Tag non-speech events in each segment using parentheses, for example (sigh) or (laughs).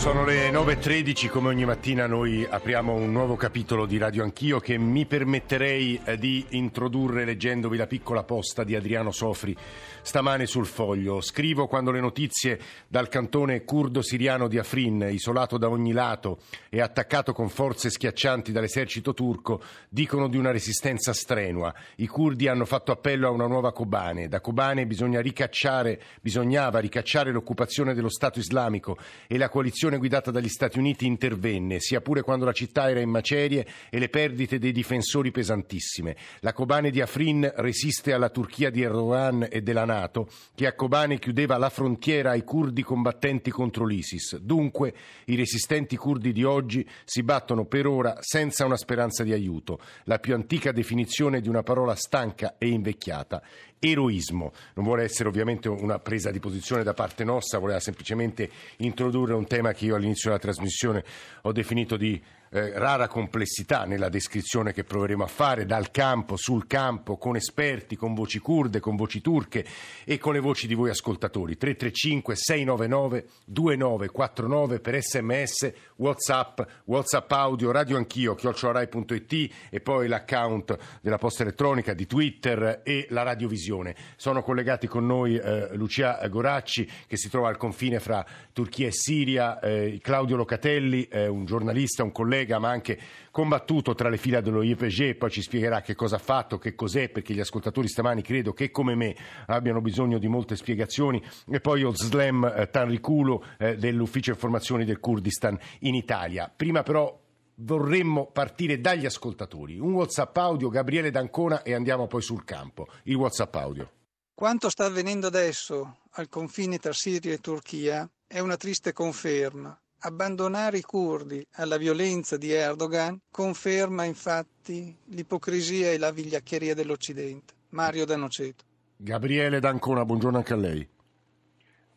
Sono le 9.13, come ogni mattina noi apriamo un nuovo capitolo di Radio Anch'io che mi permetterei eh, di introdurre leggendovi la piccola posta di Adriano Sofri stamane sul foglio. Scrivo quando le notizie dal cantone curdo-siriano di Afrin, isolato da ogni lato e attaccato con forze schiaccianti dall'esercito turco, dicono di una resistenza strenua. I curdi hanno fatto appello a una nuova Kobane. Da Kobane bisogna ricacciare, bisognava ricacciare l'occupazione dello Stato islamico e la coalizione guidata dagli Stati Uniti intervenne, sia pure quando la città era in macerie e le perdite dei difensori pesantissime. La Kobane di Afrin resiste alla Turchia di Erdogan e della Nato, che a Kobane chiudeva la frontiera ai curdi combattenti contro l'ISIS. Dunque, i resistenti curdi di oggi si battono per ora senza una speranza di aiuto, la più antica definizione di una parola stanca e invecchiata eroismo. Non vuole essere ovviamente una presa di posizione da parte nostra, voleva semplicemente introdurre un tema che io all'inizio della trasmissione ho definito di eh, rara complessità nella descrizione che proveremo a fare dal campo, sul campo, con esperti, con voci kurde, con voci turche e con le voci di voi ascoltatori. 335 699 2949 per sms, whatsapp, whatsapp audio, radio anch'io, chiocciolarai.it e poi l'account della posta elettronica, di Twitter e la radiovisione. Sono collegati con noi eh, Lucia Goracci che si trova al confine fra Turchia e Siria, eh, Claudio Locatelli, eh, un giornalista, un collega collega, ma anche combattuto tra le fila dello IPG, poi ci spiegherà che cosa ha fatto, che cos'è, perché gli ascoltatori stamani credo che come me abbiano bisogno di molte spiegazioni, e poi Oslem eh, Tanrikulo eh, dell'Ufficio Informazioni del Kurdistan in Italia. Prima però vorremmo partire dagli ascoltatori. Un WhatsApp audio, Gabriele D'Ancona, e andiamo poi sul campo. Il WhatsApp audio. Quanto sta avvenendo adesso al confine tra Siria e Turchia è una triste conferma Abbandonare i curdi alla violenza di Erdogan conferma infatti l'ipocrisia e la vigliaccheria dell'Occidente. Mario D'Anoceto. Gabriele D'Ancona, buongiorno anche a lei.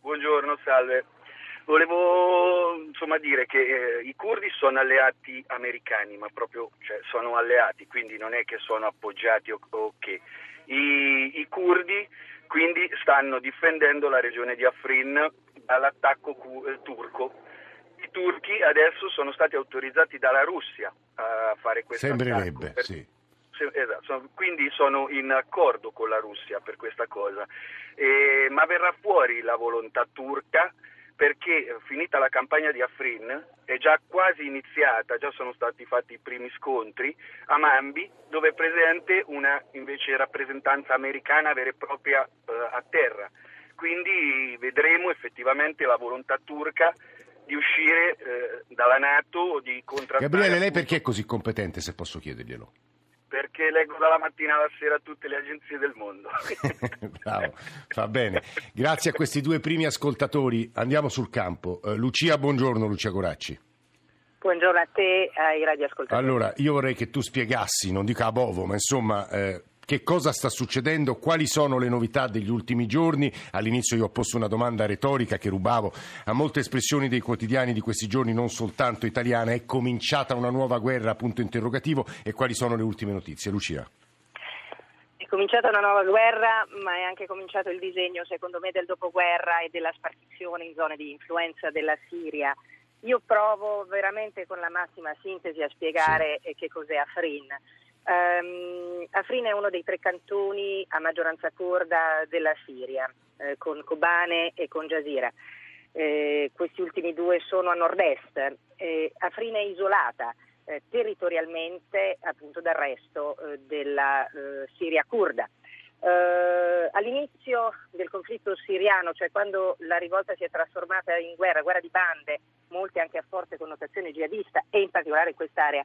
Buongiorno, salve. Volevo insomma, dire che eh, i curdi sono alleati americani, ma proprio cioè, sono alleati, quindi non è che sono appoggiati o, o che. I, I curdi quindi stanno difendendo la regione di Afrin dall'attacco cu- turco turchi adesso sono stati autorizzati dalla Russia a fare questo Sembrerebbe, per... sì. Esatto, quindi sono in accordo con la Russia per questa cosa, e, ma verrà fuori la volontà turca perché finita la campagna di Afrin è già quasi iniziata, già sono stati fatti i primi scontri a Mambi dove è presente una invece rappresentanza americana vera e propria eh, a terra. Quindi vedremo effettivamente la volontà turca di uscire eh, dalla Nato o di contrattare... Gabriele, lei perché è così competente, se posso chiederglielo? Perché leggo dalla mattina alla sera tutte le agenzie del mondo. (laughs) Bravo, va bene. Grazie a questi due primi ascoltatori. Andiamo sul campo. Uh, Lucia, buongiorno Lucia Coracci. Buongiorno a te, ai radioascoltatori. Allora, io vorrei che tu spiegassi, non dico a Bovo, ma insomma, eh, che cosa sta succedendo, quali sono le novità degli ultimi giorni. All'inizio io ho posto una domanda retorica che rubavo a molte espressioni dei quotidiani di questi giorni, non soltanto italiana. È cominciata una nuova guerra, punto interrogativo, e quali sono le ultime notizie? Lucia. È cominciata una nuova guerra, ma è anche cominciato il disegno, secondo me, del dopoguerra e della spartizione in zone di influenza della Siria. Io provo veramente con la massima sintesi a spiegare sì. che cos'è Afrin. Um, Afrin è uno dei tre cantoni a maggioranza kurda della Siria, eh, con Kobane e con Jazira. Eh, questi ultimi due sono a nord-est. Eh, Afrin è isolata eh, territorialmente appunto dal resto eh, della eh, Siria kurda. all'inizio del conflitto siriano, cioè quando la rivolta si è trasformata in guerra, guerra di bande, molte anche a forte connotazione jihadista e in particolare in quest'area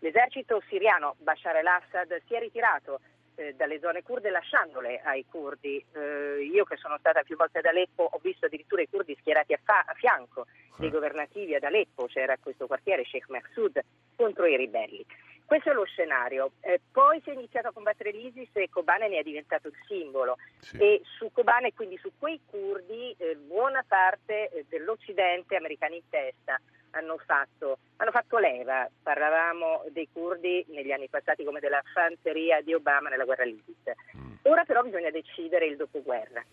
L'esercito siriano Bashar al-Assad si è ritirato eh, dalle zone kurde lasciandole ai curdi. Eh, io che sono stata più volte ad Aleppo ho visto addirittura i curdi schierati a, fa- a fianco dei governativi ad Aleppo, c'era questo quartiere Sheikh Mahsud contro i ribelli. Questo è lo scenario. Eh, poi si è iniziato a combattere l'ISIS e Kobane ne è diventato il simbolo. Sì. E su Kobane, quindi su quei curdi, eh, buona parte eh, dell'Occidente, americani in testa, hanno fatto, hanno fatto leva, parlavamo dei curdi negli anni passati come della fanteria di Obama nella guerra libica. Mm. Ora però bisogna decidere il dopoguerra.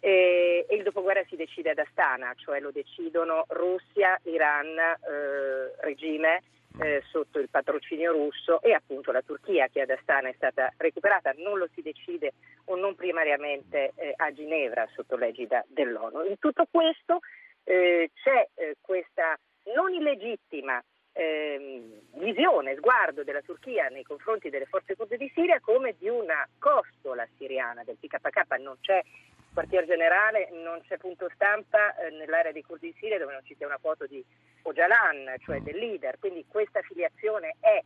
E, il dopoguerra si decide ad Astana, cioè lo decidono Russia, Iran, eh, regime eh, sotto il patrocinio russo e appunto la Turchia che ad Astana è stata recuperata, non lo si decide o non primariamente eh, a Ginevra sotto l'egida dell'ONU. In tutto questo eh, c'è eh, questa non illegittima eh, visione, sguardo della Turchia nei confronti delle forze kurde di Siria come di una costola siriana del PKK, non c'è quartier generale, non c'è punto stampa eh, nell'area dei kurdi di Siria dove non ci sia una foto di Ocalan, cioè del leader, quindi questa affiliazione è,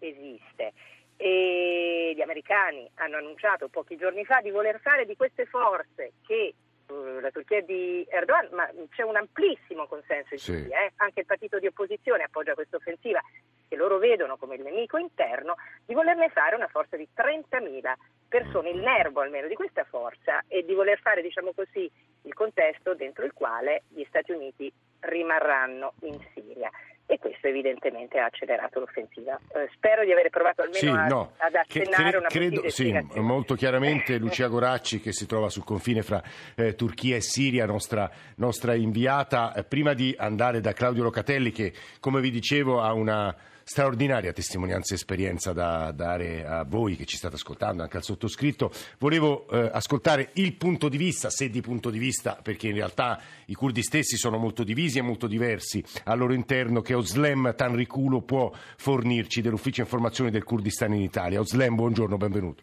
esiste. E gli americani hanno annunciato pochi giorni fa di voler fare di queste forze che la Turchia di Erdogan, ma c'è un amplissimo consenso in sì. Turchia, eh? anche il partito di opposizione appoggia questa offensiva che loro vedono come il nemico interno, di volerne fare una forza di 30.000 persone, il nervo almeno di questa forza e di voler fare, diciamo così, il contesto dentro il quale gli Stati Uniti rimarranno in Siria e questo evidentemente ha accelerato l'offensiva. Eh, spero di aver provato almeno sì, a, no, ad accennare che, una credo, sì, molto chiaramente Lucia Goracci che si trova sul confine fra eh, Turchia e Siria, nostra, nostra inviata. Eh, prima di andare da Claudio Locatelli che come vi dicevo ha una straordinaria testimonianza e esperienza da dare a voi che ci state ascoltando, anche al sottoscritto. Volevo eh, ascoltare il punto di vista, se di punto di vista, perché in realtà i curdi stessi sono molto divisi e molto diversi al loro interno, che Oslem Tanrikulo può fornirci dell'Ufficio Informazioni del Kurdistan in Italia. Oslem, buongiorno, benvenuto.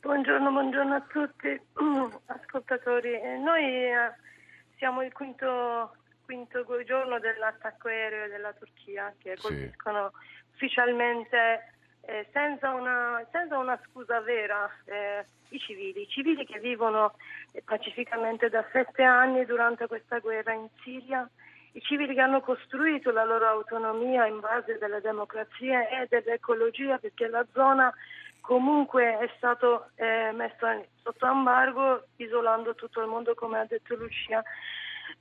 Buongiorno, buongiorno a tutti (clears throat) ascoltatori. Eh, noi eh, siamo il quinto quinto giorno dell'attacco aereo della Turchia che colpiscono sì. ufficialmente eh, senza, una, senza, una, scusa vera eh, i civili, i civili che vivono eh, pacificamente da sette anni durante questa guerra in Siria, i civili che hanno costruito la loro autonomia in base della democrazia e dell'ecologia perché la zona comunque è stata eh, messa sotto embargo isolando tutto il mondo come ha detto Lucia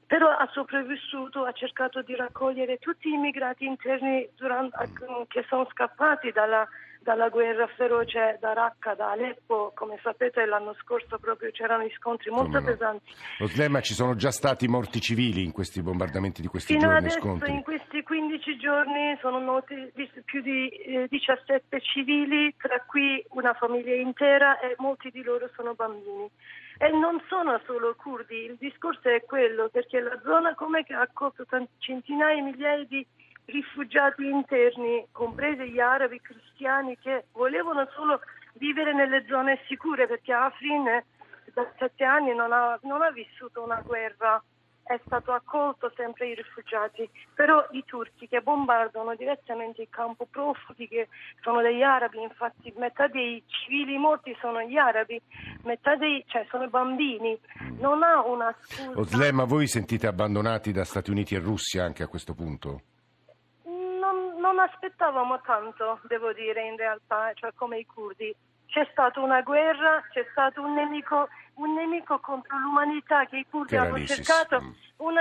però ha sopravvissuto, ha cercato di raccogliere tutti gli immigrati interni durante, che sono scappati dalla, dalla guerra feroce da Raqqa, da Aleppo. Come sapete l'anno scorso proprio c'erano i scontri molto no. pesanti. Lo slemma ci sono già stati morti civili in questi bombardamenti di questi Fino giorni adesso, scontri? in questi 15 giorni sono morti più di eh, 17 civili, tra cui una famiglia intera e molti di loro sono bambini. E non sono solo curdi, il discorso è quello, perché la zona come che ha accolto centinaia di migliaia di rifugiati interni, compresi gli arabi cristiani che volevano solo vivere nelle zone sicure, perché Afrin da sette anni non ha, non ha vissuto una guerra è stato accolto sempre i rifugiati, però i turchi che bombardano direttamente il campo profughi che sono degli arabi, infatti metà dei civili morti sono gli arabi, metà dei cioè sono bambini, non ha una scusa. Oslè, ma voi sentite abbandonati da Stati Uniti e Russia anche a questo punto? Non, non aspettavamo tanto, devo dire, in realtà, cioè come i curdi. C'è stata una guerra, c'è stato un nemico un nemico contro l'umanità che i curdi hanno cercato, mm.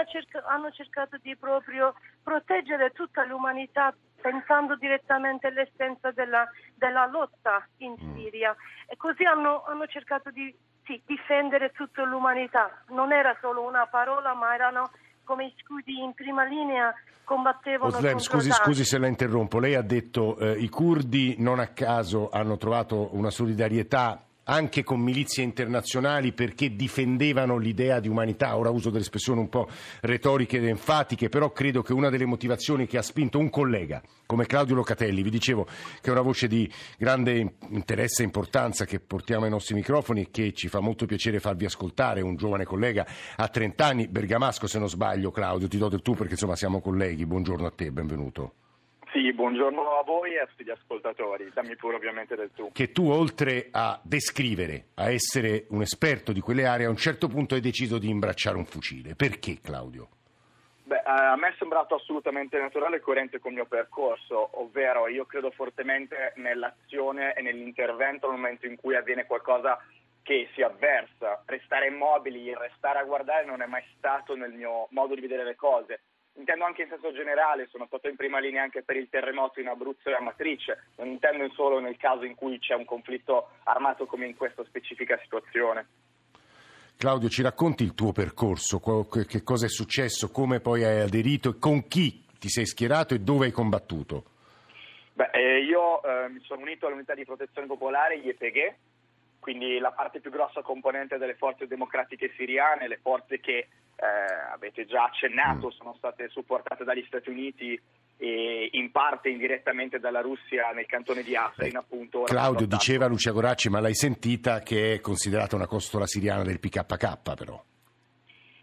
cerca, hanno cercato, di proprio proteggere tutta l'umanità pensando direttamente all'essenza della, della lotta in mm. Siria e così hanno, hanno cercato di sì, difendere tutta l'umanità. Non era solo una parola ma erano come i scudi in prima linea combattevano Oslem, scusi, scusi, se la interrompo. Lei ha detto eh, i curdi non a caso hanno trovato una solidarietà anche con milizie internazionali perché difendevano l'idea di umanità. Ora uso delle espressioni un po' retoriche ed enfatiche, però credo che una delle motivazioni che ha spinto un collega come Claudio Locatelli, vi dicevo che è una voce di grande interesse e importanza che portiamo ai nostri microfoni e che ci fa molto piacere farvi ascoltare, un giovane collega a 30 anni, bergamasco se non sbaglio Claudio, ti do del tu perché insomma siamo colleghi, buongiorno a te, benvenuto. Sì, buongiorno a voi e a tutti gli ascoltatori, dammi pure ovviamente del tu. Che tu oltre a descrivere, a essere un esperto di quelle aree, a un certo punto hai deciso di imbracciare un fucile. Perché Claudio? Beh, a me è sembrato assolutamente naturale e coerente con il mio percorso, ovvero io credo fortemente nell'azione e nell'intervento nel momento in cui avviene qualcosa che si avversa. Restare immobili, restare a guardare non è mai stato nel mio modo di vedere le cose intendo anche in senso generale, sono stato in prima linea anche per il terremoto in Abruzzo e Amatrice, non intendo solo nel caso in cui c'è un conflitto armato come in questa specifica situazione. Claudio, ci racconti il tuo percorso, che cosa è successo, come poi hai aderito e con chi ti sei schierato e dove hai combattuto? Beh, eh, io eh, mi sono unito all'unità di protezione popolare, IEPG, quindi la parte più grossa componente delle forze democratiche siriane, le forze che eh, avete già accennato, mm. sono state supportate dagli Stati Uniti e in parte indirettamente dalla Russia nel cantone di Afrin appunto. Claudio diceva Lucia Goracci, ma l'hai sentita che è considerata una costola siriana del PKK però?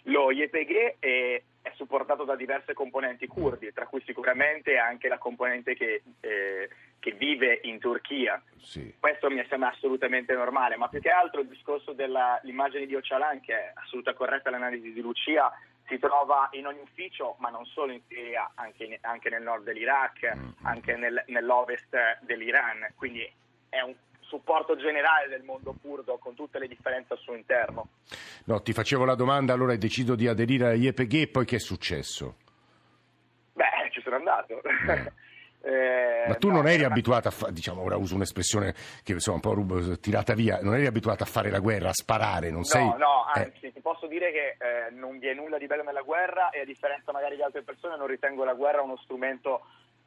Lo YPG è, è, supportato da diverse componenti kurdi, tra cui sicuramente anche la componente che, eh, che vive in Turchia. Sì. Questo mi sembra assolutamente normale, ma più che altro il discorso dell'immagine di Ocalan, che è assoluta corretta l'analisi di Lucia, si trova in ogni ufficio, ma non solo in Siria, anche, in, anche nel nord dell'Iraq, mm. anche nel, nell'ovest dell'Iran. Quindi è un supporto generale del mondo kurdo con tutte le differenze al suo interno. No, ti facevo la domanda, allora hai deciso di aderire alla IEPG e poi che è successo? Beh, ci sono andato. Eh. (laughs) Eh, Ma tu no, non eri abituato a fare, diciamo, ora uso un'espressione che insomma un po' rubo, tirata via, non eri abituato a fare la guerra, a sparare, non no, sei... No, eh. anzi, eh. ti posso dire che eh, non vi è nulla di bello nella guerra e a differenza magari di altre persone non ritengo la guerra uno strumento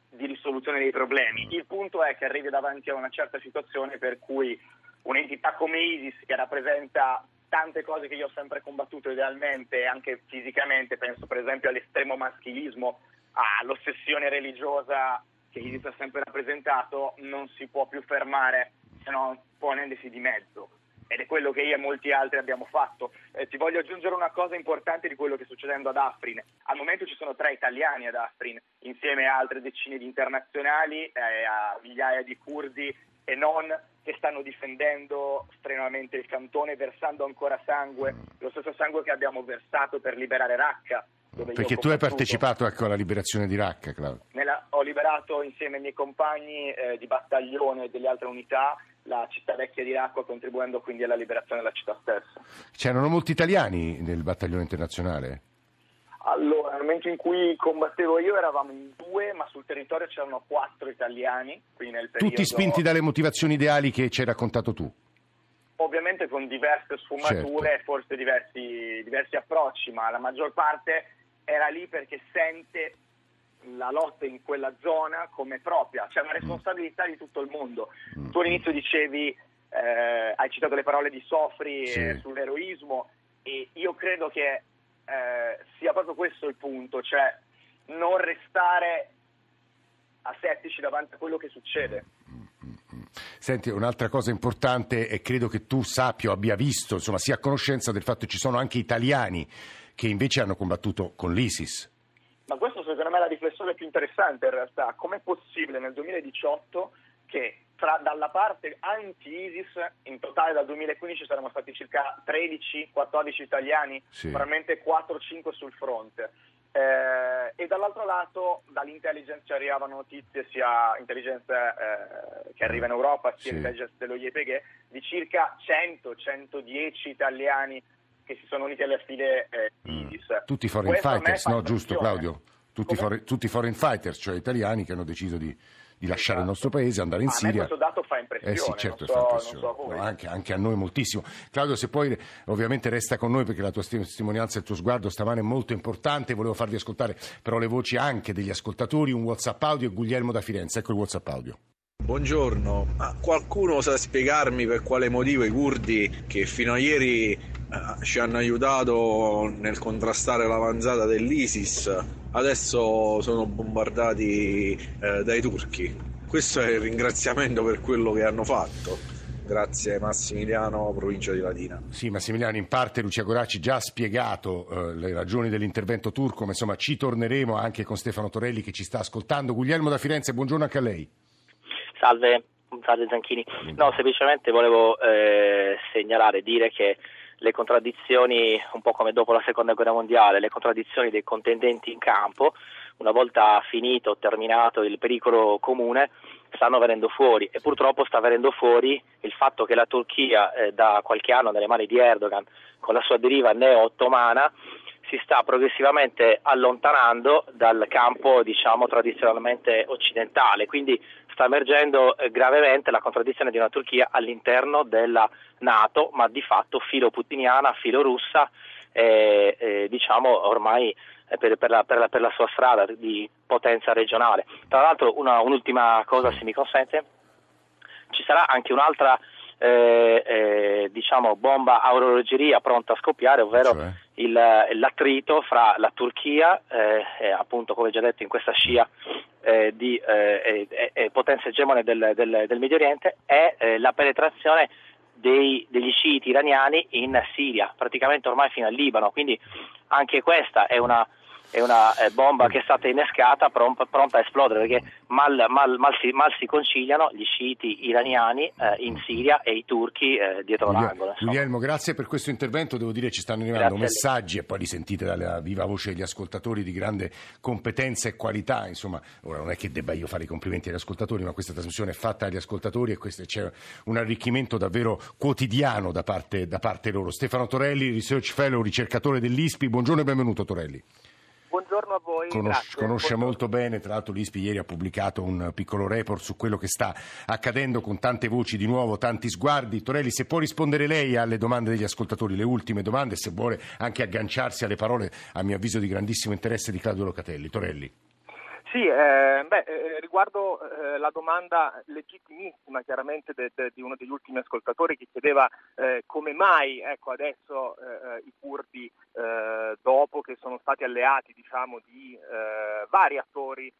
di risoluzione dei problemi. Il punto è che arrivi davanti a una certa situazione per cui un'entità come ISIS che rappresenta tante cose che io ho sempre combattuto idealmente, anche fisicamente, penso per esempio all'estremo maschilismo, all'ossessione religiosa che ISIS ha sempre rappresentato non si può più fermare se non ponendosi di mezzo ed è quello che io e molti altri abbiamo fatto. Eh, ti voglio aggiungere una cosa importante di quello che sta succedendo ad Afrin. Al momento ci sono tre italiani ad Afrin, insieme a altre decine di internazionali, eh, a migliaia di curdi e non che stanno difendendo strenuamente il cantone, versando ancora sangue, lo stesso sangue che abbiamo versato per liberare Raqqa. Perché tu hai partecipato ecco, alla liberazione di Raqqa, Claudio. Nella, ho liberato insieme ai miei compagni eh, di battaglione e delle altre unità la città vecchia di Raqqa, contribuendo quindi alla liberazione della città stessa. C'erano molti italiani nel battaglione internazionale? Allora, nel momento in cui combattevo io eravamo in due, ma sul territorio c'erano quattro italiani. Periodo... Tutti spinti dalle motivazioni ideali che ci hai raccontato tu? Ovviamente con diverse sfumature certo. forse diversi, diversi approcci, ma la maggior parte era lì perché sente la lotta in quella zona come propria, c'è una responsabilità di tutto il mondo. Mm. Tu all'inizio dicevi, eh, hai citato le parole di Sofri sì. eh, sull'eroismo e io credo che eh, sia proprio questo il punto, cioè non restare asettici davanti a quello che succede. Senti, un'altra cosa importante e credo che tu sappia o abbia visto, insomma, sia a conoscenza del fatto che ci sono anche italiani che invece hanno combattuto con l'ISIS. Ma questo secondo me è la riflessione più interessante in realtà. Com'è possibile nel 2018 che tra, dalla parte anti-ISIS in totale dal 2015 saranno stati circa 13-14 italiani, sì. probabilmente 4-5 sul fronte. Eh, e dall'altro lato dall'intelligence ci arrivavano notizie sia intelligence eh, che arriva in Europa sia sì. intelligence dello IEPG di circa 100-110 italiani che si sono uniti alle file eh, mm. ISIS. Tutti foreign Questo fighters, no? Giusto Claudio? Tutti, for, tutti, foreign fighters, cioè italiani che hanno deciso di, di lasciare esatto. il nostro paese, andare in ah, Siria. questo dato fa impressione. Eh sì, certo, so, fa impressione. So no, anche, anche, a noi moltissimo. Claudio, se poi ovviamente resta con noi perché la tua testimonianza e il tuo sguardo stamane è molto importante, volevo farvi ascoltare però le voci anche degli ascoltatori, un WhatsApp audio e Guglielmo da Firenze. Ecco il WhatsApp audio. Buongiorno, ma qualcuno sa spiegarmi per quale motivo i curdi che fino a ieri ci hanno aiutato nel contrastare l'avanzata dell'ISIS, adesso sono bombardati eh, dai turchi. Questo è il ringraziamento per quello che hanno fatto. Grazie Massimiliano, provincia di Latina. Sì, Massimiliano, in parte Lucia Goracci già ha spiegato eh, le ragioni dell'intervento turco, ma insomma ci torneremo anche con Stefano Torelli che ci sta ascoltando. Guglielmo da Firenze, buongiorno anche a lei. Salve, salve Zanchini. No, semplicemente volevo eh, segnalare, dire che le contraddizioni, un po' come dopo la seconda guerra mondiale, le contraddizioni dei contendenti in campo, una volta finito, terminato il pericolo comune, stanno venendo fuori. E purtroppo sta venendo fuori il fatto che la Turchia eh, da qualche anno nelle mani di Erdogan con la sua deriva neo-ottomana si sta progressivamente allontanando dal campo diciamo tradizionalmente occidentale, quindi sta emergendo eh, gravemente la contraddizione di una Turchia all'interno della Nato, ma di fatto filo putiniana, filo russa, eh, eh, diciamo ormai per, per, la, per, la, per, la, sua strada di potenza regionale. Tra l'altro una, un'ultima cosa se mi consente, ci sarà anche un'altra eh, eh, diciamo, bomba a orologeria pronta a scoppiare, ovvero cioè? il, l'attrito fra la Turchia, eh, appunto come già detto in questa scia eh, di eh, potenza egemone del, del, del, Medio Oriente, e eh, la penetrazione dei, degli sciiti iraniani in Siria, praticamente ormai fino al Libano, quindi anche questa è una è una eh, bomba che è stata innescata pronta, pronta a esplodere perché mal, mal, mal, si, mal, si, conciliano gli sciiti iraniani eh, in Siria e i turchi eh, dietro Guglielmo, l'angolo. Insomma. Guglielmo, grazie per questo intervento. Devo dire ci stanno arrivando grazie messaggi e poi li sentite dalla viva voce degli ascoltatori di grande competenza e qualità. Insomma, ora non è che debba io fare i complimenti agli ascoltatori, ma questa trasmissione è fatta agli ascoltatori e questo, c'è un arricchimento davvero quotidiano da parte, da parte loro. Stefano Torelli, Research Fellow, ricercatore dell'ISPI. Buongiorno e benvenuto Torelli. Buongiorno a voi. Conos- conosce Buongiorno. molto bene, tra l'altro l'ISPI ieri ha pubblicato un piccolo report su quello che sta accadendo con tante voci di nuovo, tanti sguardi. Torelli, se può rispondere lei alle domande degli ascoltatori, le ultime domande, se vuole anche agganciarsi alle parole, a mio avviso, di grandissimo interesse di Claudio Locatelli. Torelli. Sì, eh, beh, eh, riguardo eh, la domanda legittimissima chiaramente de, de, di uno degli ultimi ascoltatori che chiedeva eh, come mai ecco, adesso eh, i curdi sono stati alleati diciamo, di vari attori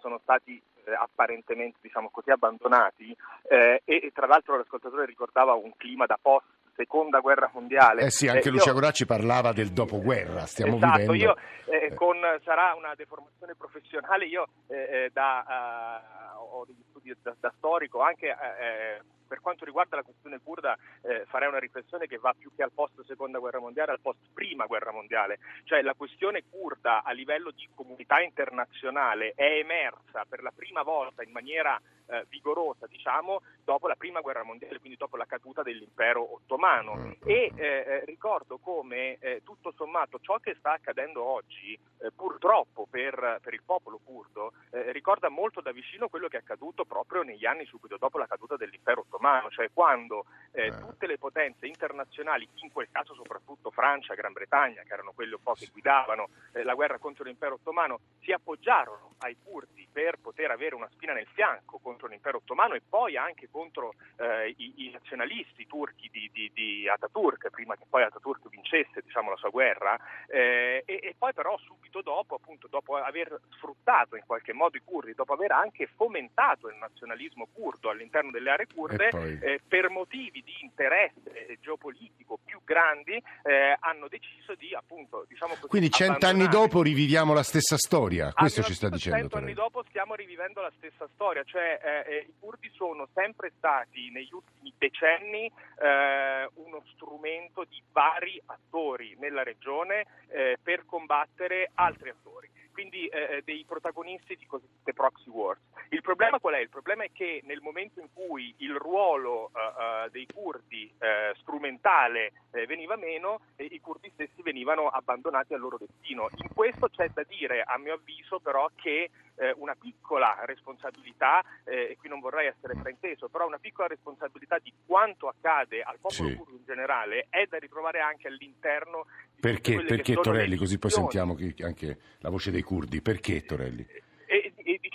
sono stati apparentemente diciamo così, abbandonati e, e, tra l'altro l'ascoltatore ricordava un clima da post seconda guerra mondiale. Eh sì, anche eh, Lucia. Goracci parlava del dopoguerra, stiamo esatto, vivendo. Io, eh, con, sarà una deformazione professionale, io eh, eh da, ho degli studi da, da storico, anche eh, per quanto riguarda la questione kurda eh, farei una riflessione che va più che al post seconda guerra mondiale al post prima guerra mondiale, cioè la questione kurda a livello di comunità internazionale è emersa per la prima volta in maniera eh, vigorosa diciamo dopo la prima guerra mondiale, quindi dopo la caduta dell'impero ottomano. Mm. e eh, eh, ricordo come eh, tutto sommato ciò che sta accadendo oggi eh, purtroppo per, per, il popolo kurdo ricorda molto da vicino quello che è accaduto proprio negli anni subito dopo la caduta dell'impero ottomano ottomano, cioè quando eh, eh, tutte le potenze internazionali, in quel caso soprattutto Francia, Gran Bretagna, che erano quelle un po' che guidavano eh, la guerra contro l'impero ottomano, si appoggiarono ai curdi per poter avere una spina nel fianco contro l'impero ottomano e poi anche contro eh, i, i, nazionalisti turchi di, di, di, Ataturk, prima che poi Ataturk vincesse diciamo, la sua guerra, eh, e, e, poi però subito dopo, appunto, dopo aver sfruttato in qualche modo i curdi, dopo aver anche fomentato il nazionalismo curdo all'interno delle aree kurde, poi... eh, per motivi di interesse geopolitico più grandi eh, hanno deciso di appunto diciamo così, quindi cent'anni dopo riviviamo la stessa storia questo ci sta dicendo cent'anni dopo stiamo rivivendo la stessa storia cioè eh, eh, i curdi sono sempre stati negli ultimi decenni eh, uno strumento di vari attori nella regione eh, per combattere altri attori quindi eh, eh, dei protagonisti di cosiddette proxy wars. Il problema qual è? Il problema è che nel momento in cui il ruolo uh, uh, dei curdi uh, strumentale veniva meno, i curdi stessi venivano abbandonati al loro destino. In questo c'è da dire, a mio avviso, però, che una piccola responsabilità, e qui non vorrei essere frainteso, però una piccola responsabilità di quanto accade al popolo sì. curdo in generale è da ritrovare anche all'interno di perché, perché Torelli, così poi sentiamo anche la voce dei curdi. Perché Torelli?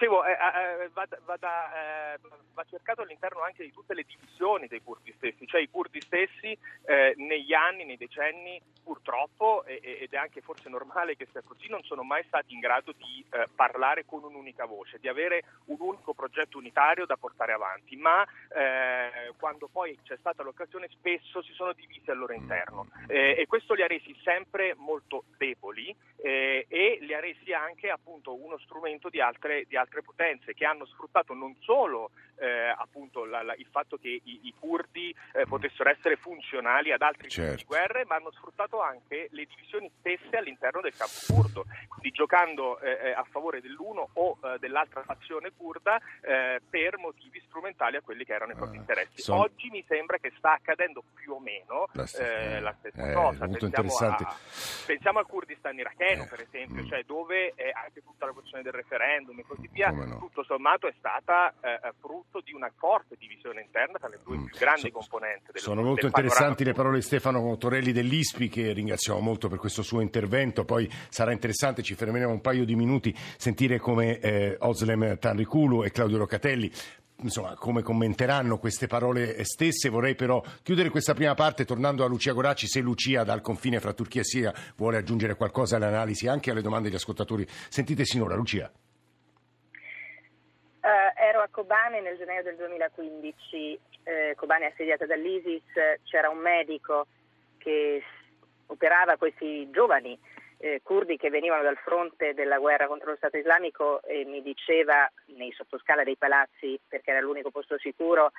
Dicevo, eh, eh, va, va, da, eh, va, cercato all'interno anche di tutte le divisioni dei curdi stessi, cioè i curdi stessi eh, negli anni, nei decenni, purtroppo, ed è anche forse normale che sia così, non sono mai stati in grado di eh, parlare con un'unica voce, di avere un unico progetto unitario da portare avanti, ma eh, quando poi c'è stata l'occasione spesso si sono divisi al loro interno. E questo li ha resi sempre molto deboli eh, e ha resi anche appunto uno strumento di altre, di altre potenze che hanno sfruttato non solo eh, appunto la, la, il fatto che i, i curdi eh, potessero essere funzionali ad altri certo. tipi di guerre, ma hanno sfruttato anche le divisioni stesse all'interno del campo curdo, quindi giocando eh, eh a favore dell'uno o eh, dell'altra fazione kurda eh, per motivi strumentali a quelli che erano i propri interessi. Sono... Oggi mi sembra che sta accadendo più o meno la stessa, la stessa cosa. Pensiamo, a, pensiamo, al Kurdistan iracheno, per esempio, mm. cioè dove anche tutta la questione del referendum e così via, no. tutto sommato è stata frutto frutto di una forte divisione interna tra le due mm. più grandi so, componenti. Del, sono molto interessanti le parole di Stefano Torelli dell'ISPI che ringraziamo molto per questo suo intervento, poi sarà interessante, ci fermeremo un paio di minuti, sentire come eh, Oslem Tanriculu e Claudio Locatelli insomma, come commenteranno queste parole stesse. Vorrei però chiudere questa prima parte tornando a Lucia Goracci, se Lucia dal confine fra Turchia e Siria vuole aggiungere qualcosa all'analisi anche alle domande degli ascoltatori. Sentite sinora, Lucia. Uh, ero a Kobane nel gennaio del 2015, eh, Kobane assediata dall'ISIS, c'era un medico che operava questi giovani eh, curdi che venivano dal fronte della guerra contro lo Stato islamico e mi diceva nei sottoscala dei palazzi, perché era l'unico posto sicuro,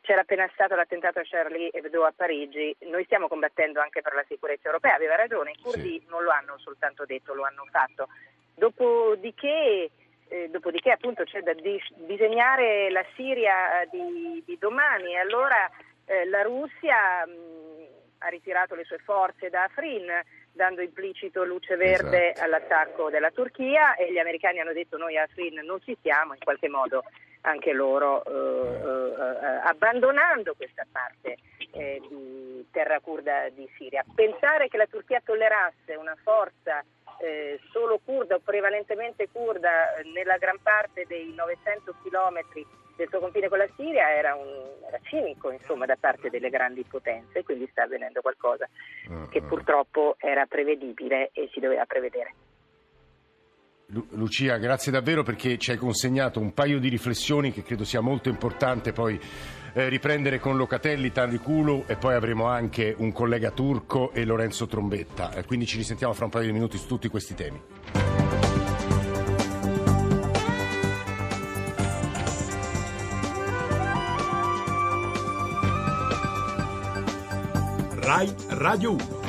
c'era appena stato l'attentato a Charlie Hebdo a Parigi, noi stiamo combattendo anche per la sicurezza europea, aveva ragione, i curdi sì. non lo hanno soltanto detto, lo hanno fatto. Dopodiché eh, dopodiché appunto c'è da dis- disegnare la Siria eh, di, di domani. Allora eh, la Russia mh, ha ritirato le sue forze da Afrin dando implicito luce verde esatto. all'attacco della Turchia e gli americani hanno detto noi a Afrin non ci siamo, in qualche modo anche loro eh, eh, abbandonando questa parte di terra kurda di Siria. Pensare che la Turchia tollerasse una forza eh, solo kurda o prevalentemente kurda nella gran parte dei 900 chilometri del suo confine con la Siria era, un, era cinico insomma, da parte delle grandi potenze, quindi sta avvenendo qualcosa che mm-hmm. purtroppo era prevedibile e si doveva prevedere. Lucia, grazie davvero perché ci hai consegnato un paio di riflessioni che credo sia molto importante poi eh, riprendere con Locatelli, Tanriculu e poi avremo anche un collega turco e Lorenzo Trombetta. Eh, quindi ci risentiamo fra un paio di minuti su tutti questi temi. RAI Radio 1